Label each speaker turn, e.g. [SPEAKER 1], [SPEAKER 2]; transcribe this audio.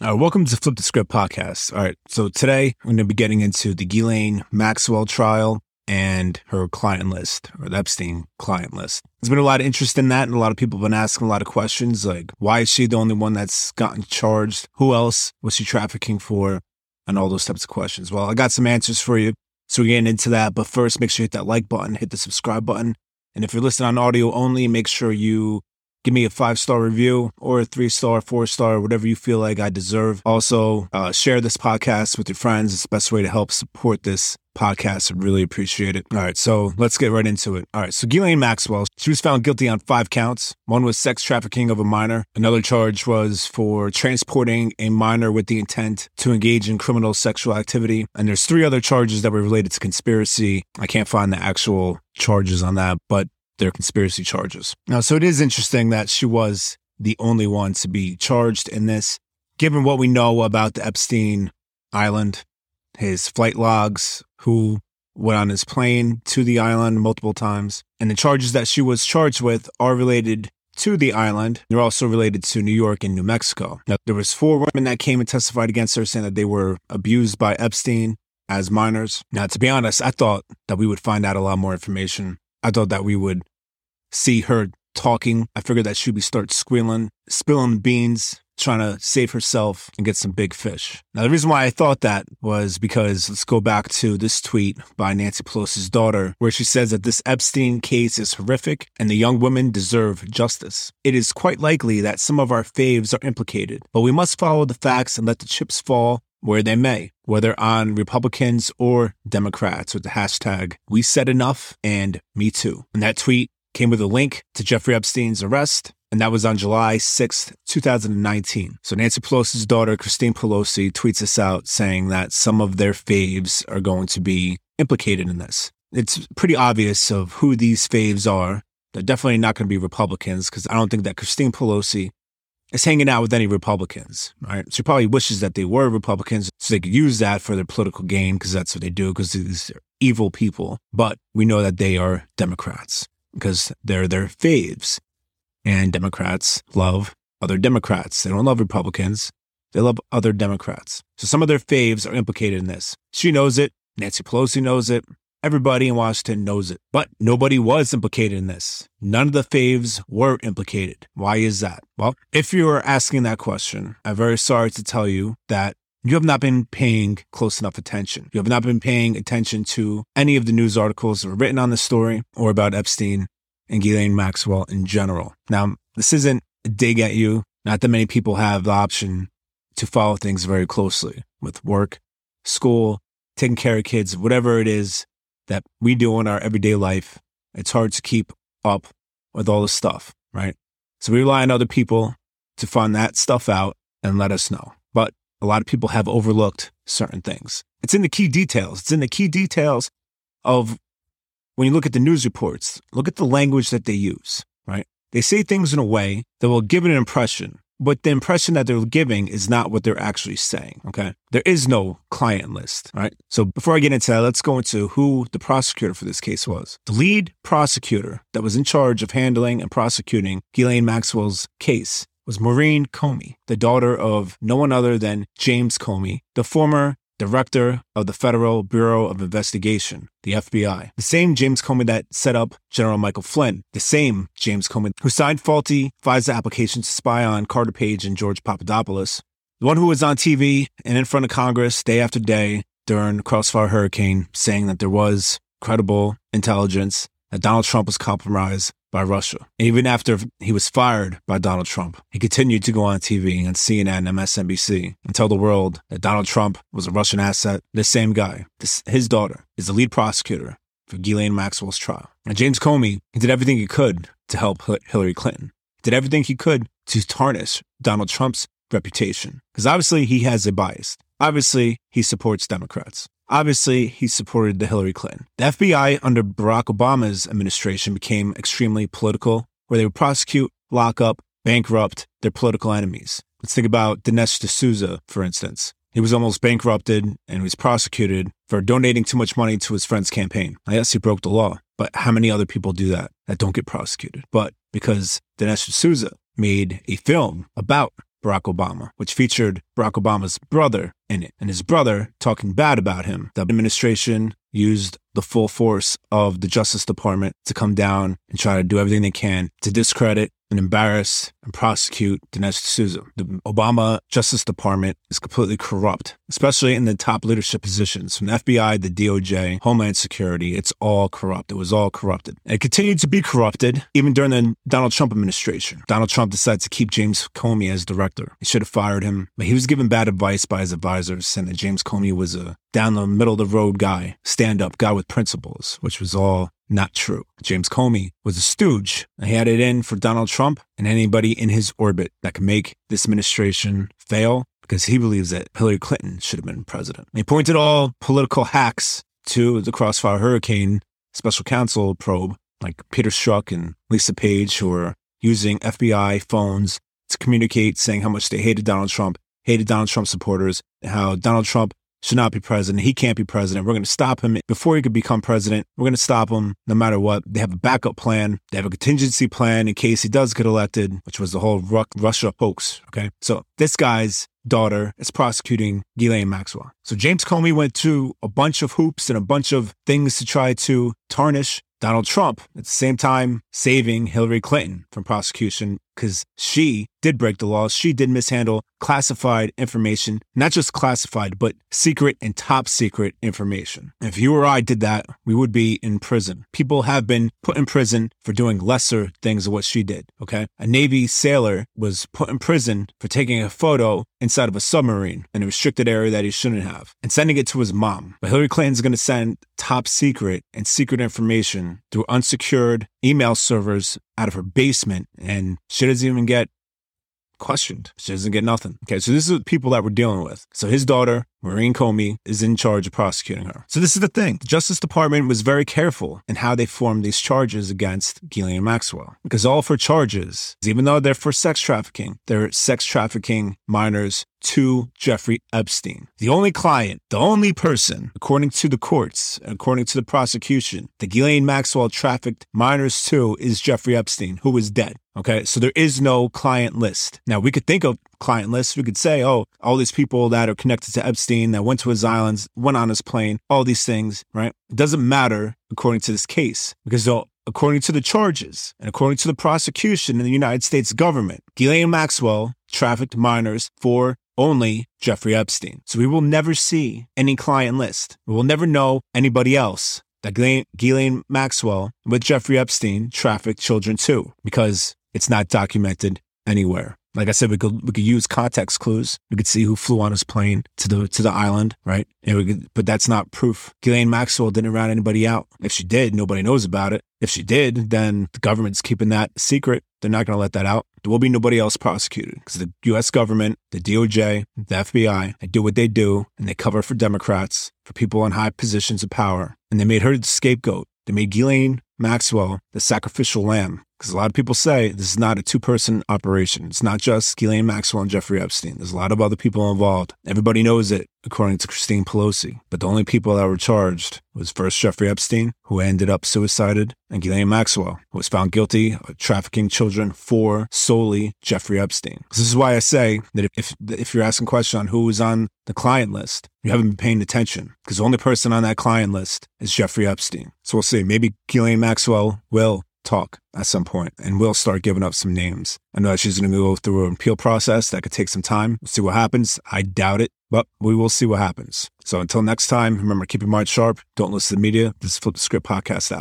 [SPEAKER 1] Uh, welcome to Flip the Script podcast. All right, so today I'm going to be getting into the Ghislaine Maxwell trial and her client list or the Epstein client list. There's been a lot of interest in that, and a lot of people have been asking a lot of questions like, why is she the only one that's gotten charged? Who else was she trafficking for? And all those types of questions. Well, I got some answers for you. So we're getting into that. But first, make sure you hit that like button, hit the subscribe button. And if you're listening on audio only, make sure you give me a five star review or a three star, four star, whatever you feel like I deserve. Also, uh, share this podcast with your friends. It's the best way to help support this podcast. I really appreciate it. All right, so let's get right into it. All right, so Ghislaine Maxwell, she was found guilty on five counts. One was sex trafficking of a minor. Another charge was for transporting a minor with the intent to engage in criminal sexual activity. And there's three other charges that were related to conspiracy. I can't find the actual charges on that, but they're conspiracy charges. Now, so it is interesting that she was the only one to be charged in this, given what we know about the Epstein Island, his flight logs, who went on his plane to the island multiple times, and the charges that she was charged with are related to the island. They're also related to New York and New Mexico. Now, there was four women that came and testified against her, saying that they were abused by Epstein as minors. Now, to be honest, I thought that we would find out a lot more information. I thought that we would see her talking. I figured that she'd be start squealing, spilling beans, trying to save herself and get some big fish. Now, the reason why I thought that was because let's go back to this tweet by Nancy Pelosi's daughter, where she says that this Epstein case is horrific and the young women deserve justice. It is quite likely that some of our faves are implicated, but we must follow the facts and let the chips fall where they may, whether on Republicans or Democrats with the hashtag we said enough and me too. And that tweet came with a link to Jeffrey Epstein's arrest, and that was on July 6th, 2019. So Nancy Pelosi's daughter, Christine Pelosi, tweets us out saying that some of their faves are going to be implicated in this. It's pretty obvious of who these faves are. They're definitely not going to be Republicans because I don't think that Christine Pelosi is hanging out with any Republicans, right? She probably wishes that they were Republicans so they could use that for their political gain because that's what they do because these are evil people. But we know that they are Democrats because they're their faves. And Democrats love other Democrats. They don't love Republicans. They love other Democrats. So some of their faves are implicated in this. She knows it. Nancy Pelosi knows it. Everybody in Washington knows it. But nobody was implicated in this. None of the faves were implicated. Why is that? Well, if you are asking that question, I'm very sorry to tell you that you have not been paying close enough attention. You have not been paying attention to any of the news articles that were written on the story or about Epstein and Ghislaine Maxwell in general. Now, this isn't a dig at you. Not that many people have the option to follow things very closely with work, school, taking care of kids, whatever it is that we do in our everyday life. It's hard to keep up with all this stuff, right? So we rely on other people to find that stuff out and let us know. A lot of people have overlooked certain things. It's in the key details. It's in the key details of when you look at the news reports, look at the language that they use, right? They say things in a way that will give an impression, but the impression that they're giving is not what they're actually saying, okay? There is no client list, right? So before I get into that, let's go into who the prosecutor for this case was. The lead prosecutor that was in charge of handling and prosecuting Ghislaine Maxwell's case was Maureen Comey, the daughter of no one other than James Comey, the former director of the Federal Bureau of Investigation, the FBI. The same James Comey that set up General Michael Flynn. The same James Comey who signed faulty FISA applications to spy on Carter Page and George Papadopoulos. The one who was on TV and in front of Congress day after day during Crossfire Hurricane saying that there was credible intelligence that Donald Trump was compromised by Russia. Even after he was fired by Donald Trump, he continued to go on TV on CNN and MSNBC and tell the world that Donald Trump was a Russian asset. This same guy, this, his daughter, is the lead prosecutor for Ghislaine Maxwell's trial. And James Comey, he did everything he could to help Hillary Clinton. Did everything he could to tarnish Donald Trump's reputation. Because obviously he has a bias. Obviously he supports Democrats. Obviously, he supported the Hillary Clinton. The FBI under Barack Obama's administration became extremely political, where they would prosecute, lock up, bankrupt their political enemies. Let's think about Dinesh D'Souza, for instance. He was almost bankrupted and was prosecuted for donating too much money to his friend's campaign. I guess he broke the law, but how many other people do that that don't get prosecuted? But because Dinesh D'Souza made a film about Barack Obama, which featured Barack Obama's brother in it, and his brother talking bad about him. The administration used the full force of the Justice Department to come down and try to do everything they can to discredit and embarrass and prosecute Dinesh D'Souza. The Obama Justice Department is completely corrupt, especially in the top leadership positions from the FBI, the DOJ, Homeland Security. It's all corrupt. It was all corrupted. And it continued to be corrupted even during the Donald Trump administration. Donald Trump decided to keep James Comey as director. He should have fired him, but he was given bad advice by his advisors saying that James Comey was a down the middle of the road guy, stand up guy with principles, which was all not true. James Comey was a stooge. He had it in for Donald Trump and anybody in his orbit that could make this administration fail because he believes that Hillary Clinton should have been president. He pointed all political hacks to the Crossfire Hurricane special counsel probe, like Peter Strzok and Lisa Page, who were using FBI phones to communicate saying how much they hated Donald Trump, hated Donald Trump supporters, how Donald Trump should not be president. He can't be president. We're going to stop him before he could become president. We're going to stop him no matter what. They have a backup plan. They have a contingency plan in case he does get elected, which was the whole Russia hoax. Okay. So this guy's daughter is prosecuting Ghislaine Maxwell. So James Comey went through a bunch of hoops and a bunch of things to try to tarnish Donald Trump at the same time saving Hillary Clinton from prosecution because she did break the laws. She did mishandle classified information, not just classified, but secret and top secret information. If you or I did that, we would be in prison. People have been put in prison for doing lesser things of what she did. Okay. A Navy sailor was put in prison for taking a photo inside of a submarine in a restricted area that he shouldn't have and sending it to his mom. But Hillary Clinton's going to send top secret and secret information through unsecured email servers out of her basement and she doesn't even get questioned. She doesn't get nothing. Okay, so this is the people that we're dealing with. So his daughter, Maureen Comey, is in charge of prosecuting her. So this is the thing. The Justice Department was very careful in how they formed these charges against Ghislaine Maxwell. Because all of her charges, even though they're for sex trafficking, they're sex trafficking minors to Jeffrey Epstein. The only client, the only person, according to the courts, according to the prosecution, that Ghislaine Maxwell trafficked minors to is Jeffrey Epstein, who is dead. Okay, so there is no client list. Now, we could think of client lists. We could say, oh, all these people that are connected to Epstein that went to his islands, went on his plane, all these things, right? It doesn't matter according to this case because according to the charges and according to the prosecution in the United States government, Ghislaine Maxwell trafficked minors for only Jeffrey Epstein. So we will never see any client list. We will never know anybody else that Ghislaine Maxwell with Jeffrey Epstein trafficked children to because it's not documented anywhere. Like I said, we could we could use context clues. We could see who flew on his plane to the to the island, right? And we Could, but that's not proof. Ghislaine Maxwell didn't rat anybody out. If she did, nobody knows about it. If she did, then the government's keeping that secret. They're not going to let that out. There will be nobody else prosecuted because the U.S. government, the DOJ, the FBI, they do what they do and they cover for Democrats, for people in high positions of power. And they made her the scapegoat. They made Ghislaine Maxwell the sacrificial lamb because a lot of people say this is not a two person operation. It's not just Ghislaine Maxwell and Jeffrey Epstein. There's a lot of other people involved. Everybody knows it, according to Christine Pelosi. But the only people that were charged was first Jeffrey Epstein, who ended up suicided, and Ghislaine Maxwell, who was found guilty of trafficking children for solely Jeffrey Epstein. This is why I say that if, if you're asking a question on who was on the client list, you haven't been paying attention because the only person on that client list is Jeffrey Epstein. So we'll see. Maybe Ghislaine Maxwell will talk at some point and we'll start giving up some names. I know that she's going to go through an appeal process that could take some time. We'll see what happens. I doubt it, but we will see what happens. So until next time, remember, keep your mind sharp. Don't listen to the media. This is Flip the Script podcast out.